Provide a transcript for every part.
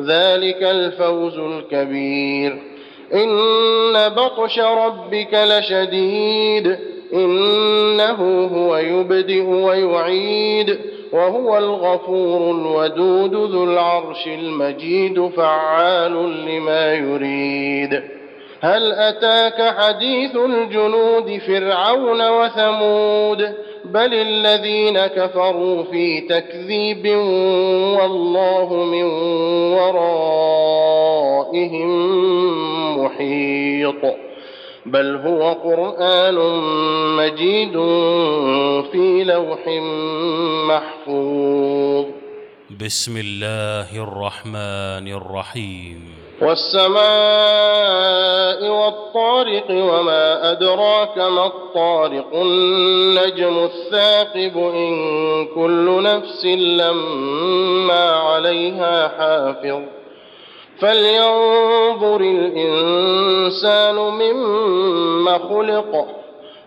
ذلك الفوز الكبير. إن بطش ربك لشديد. إنه هو يبدئ ويعيد. وهو الغفور الودود ذو العرش المجيد فعال لما يريد. هل أتاك حديث الجنود فرعون وثمود؟ بل الذين كفروا في تكذيب والله من ورائهم محيط بل هو قرآن مجيد في لوح محفوظ. بسم الله الرحمن الرحيم. والسماء والطارق وما أدراك ما الطارق النجم الثاقب إن كل نفس لما عليها حافظ فلينظر الإنسان مما خلق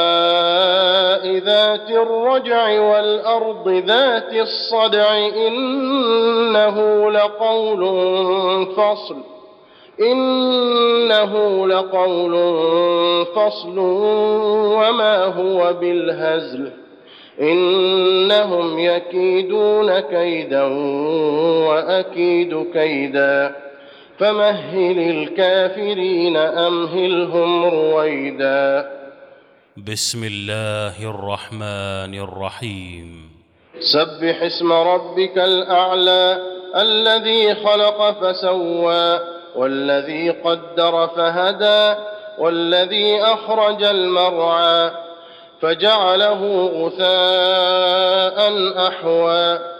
والسماء ذات الرجع والأرض ذات الصدع إنه لقول فصل إنه لقول فصل وما هو بالهزل إنهم يكيدون كيدا وأكيد كيدا. فمهل الكافرين أمهلهم رويدا. بسم الله الرحمن الرحيم. سبح اسم ربك الأعلى الذي خلق فسوى والذي قدر فهدى والذي أخرج المرعى فجعله غثاء أحوى.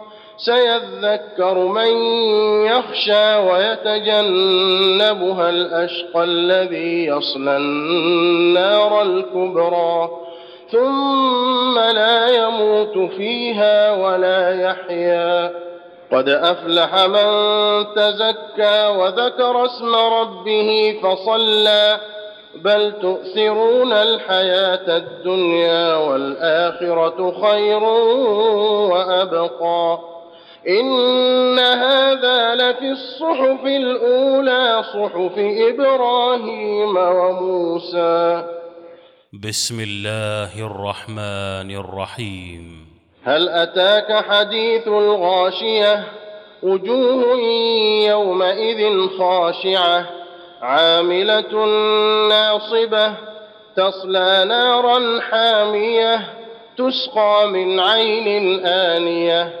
سيذكر من يخشى ويتجنبها الأشقى الذي يصلى النار الكبرى. ثم لا يموت فيها ولا يحيا. قد أفلح من تزكى وذكر اسم ربه فصلى. بل تؤثرون الحياة الدنيا والآخرة خير وأبقى. إن هذا لفي الصحف الأولى صحف إبراهيم وموسى. بسم الله الرحمن الرحيم. هل أتاك حديث الغاشية؟ وجوه يومئذ خاشعة. عاملة ناصبة. تصلى نارا حامية. تسقى من عين آنية.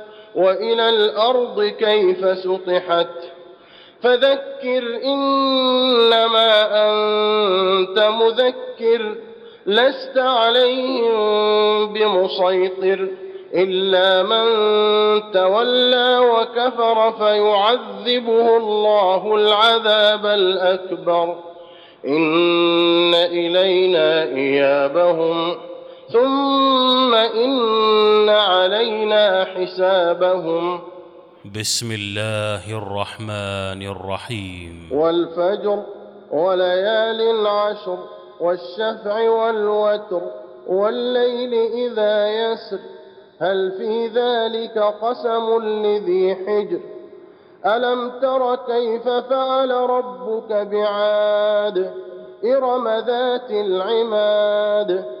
وإلى الأرض كيف سطحت؟ فذكر إنما أنت مذكر لست عليهم بمسيطر إلا من تولى وكفر فيعذبه الله العذاب الأكبر. إن إلينا إيابهم. ثم علينا حسابهم. بسم الله الرحمن الرحيم. والفجر وليال عشر والشفع والوتر والليل إذا يسر. هل في ذلك قسم لذي حجر؟ ألم تر كيف فعل ربك بعاد إرم ذات العماد؟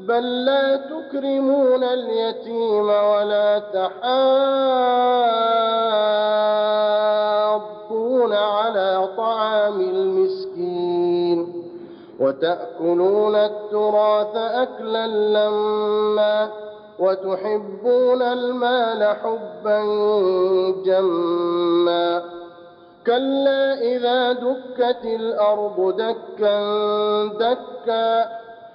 بل لا تكرمون اليتيم ولا تحاضون على طعام المسكين وتأكلون التراث أكلا لما وتحبون المال حبا جما كلا إذا دكت الأرض دكا دكا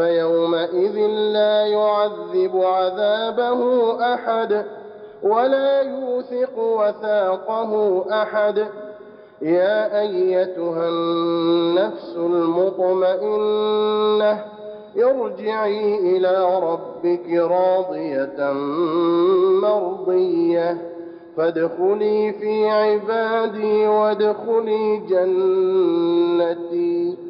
فيومئذ لا يعذب عذابه أحد ولا يوثق وثاقه أحد. يا أيتها النفس المطمئنة ارجعي إلى ربك راضية مرضية. فادخلي في عبادي وادخلي جنتي.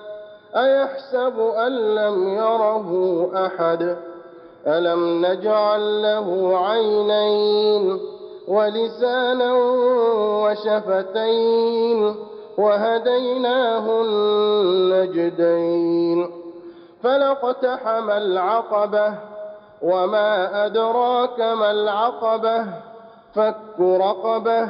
أيحسب أن لم يره أحد؟ ألم نجعل له عينين ولسانا وشفتين وهديناه النجدين فلاقتحم العقبة وما أدراك ما العقبة؟ فك رقبة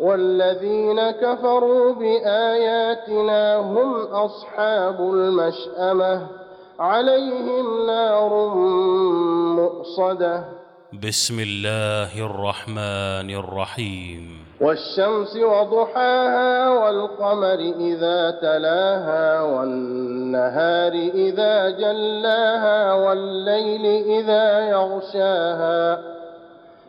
والذين كفروا بآياتنا هم أصحاب المشأمة عليهم نار مؤصدة. بسم الله الرحمن الرحيم. والشمس وضحاها والقمر إذا تلاها والنهار إذا جلاها والليل إذا يغشاها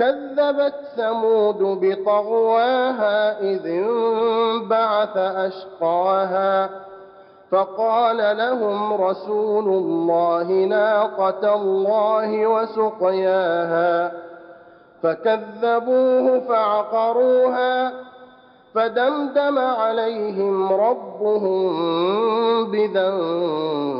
كذبت ثمود بطغواها إذ انبعث أشقاها فقال لهم رسول الله ناقة الله وسقياها فكذبوه فعقروها فدمدم عليهم ربهم بذنبهم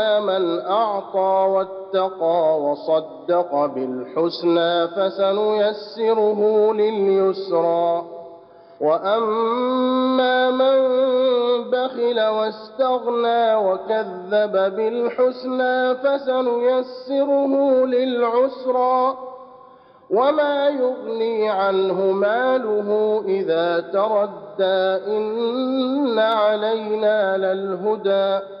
من أعطى واتقى وصدق بالحسنى فسنيسره لليسرى. وأما من بخل واستغنى وكذب بالحسنى فسنيسره للعسرى. وما يغني عنه ماله إذا تردى إن علينا للهدى.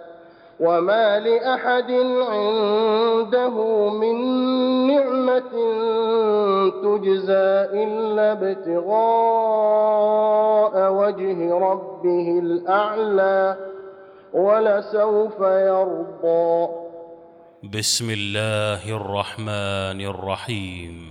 وما لأحد عنده من نعمة تجزى إلا ابتغاء وجه ربه الأعلى ولسوف يرضى. بسم الله الرحمن الرحيم.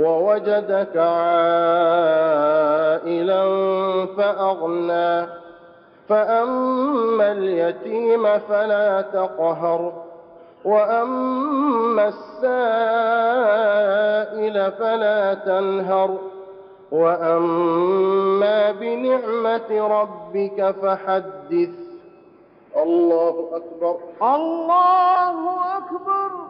ووجدك عائلا فأغنى. فأما اليتيم فلا تقهر وأما السائل فلا تنهر. وأما بنعمة ربك فحدث. الله أكبر. الله أكبر.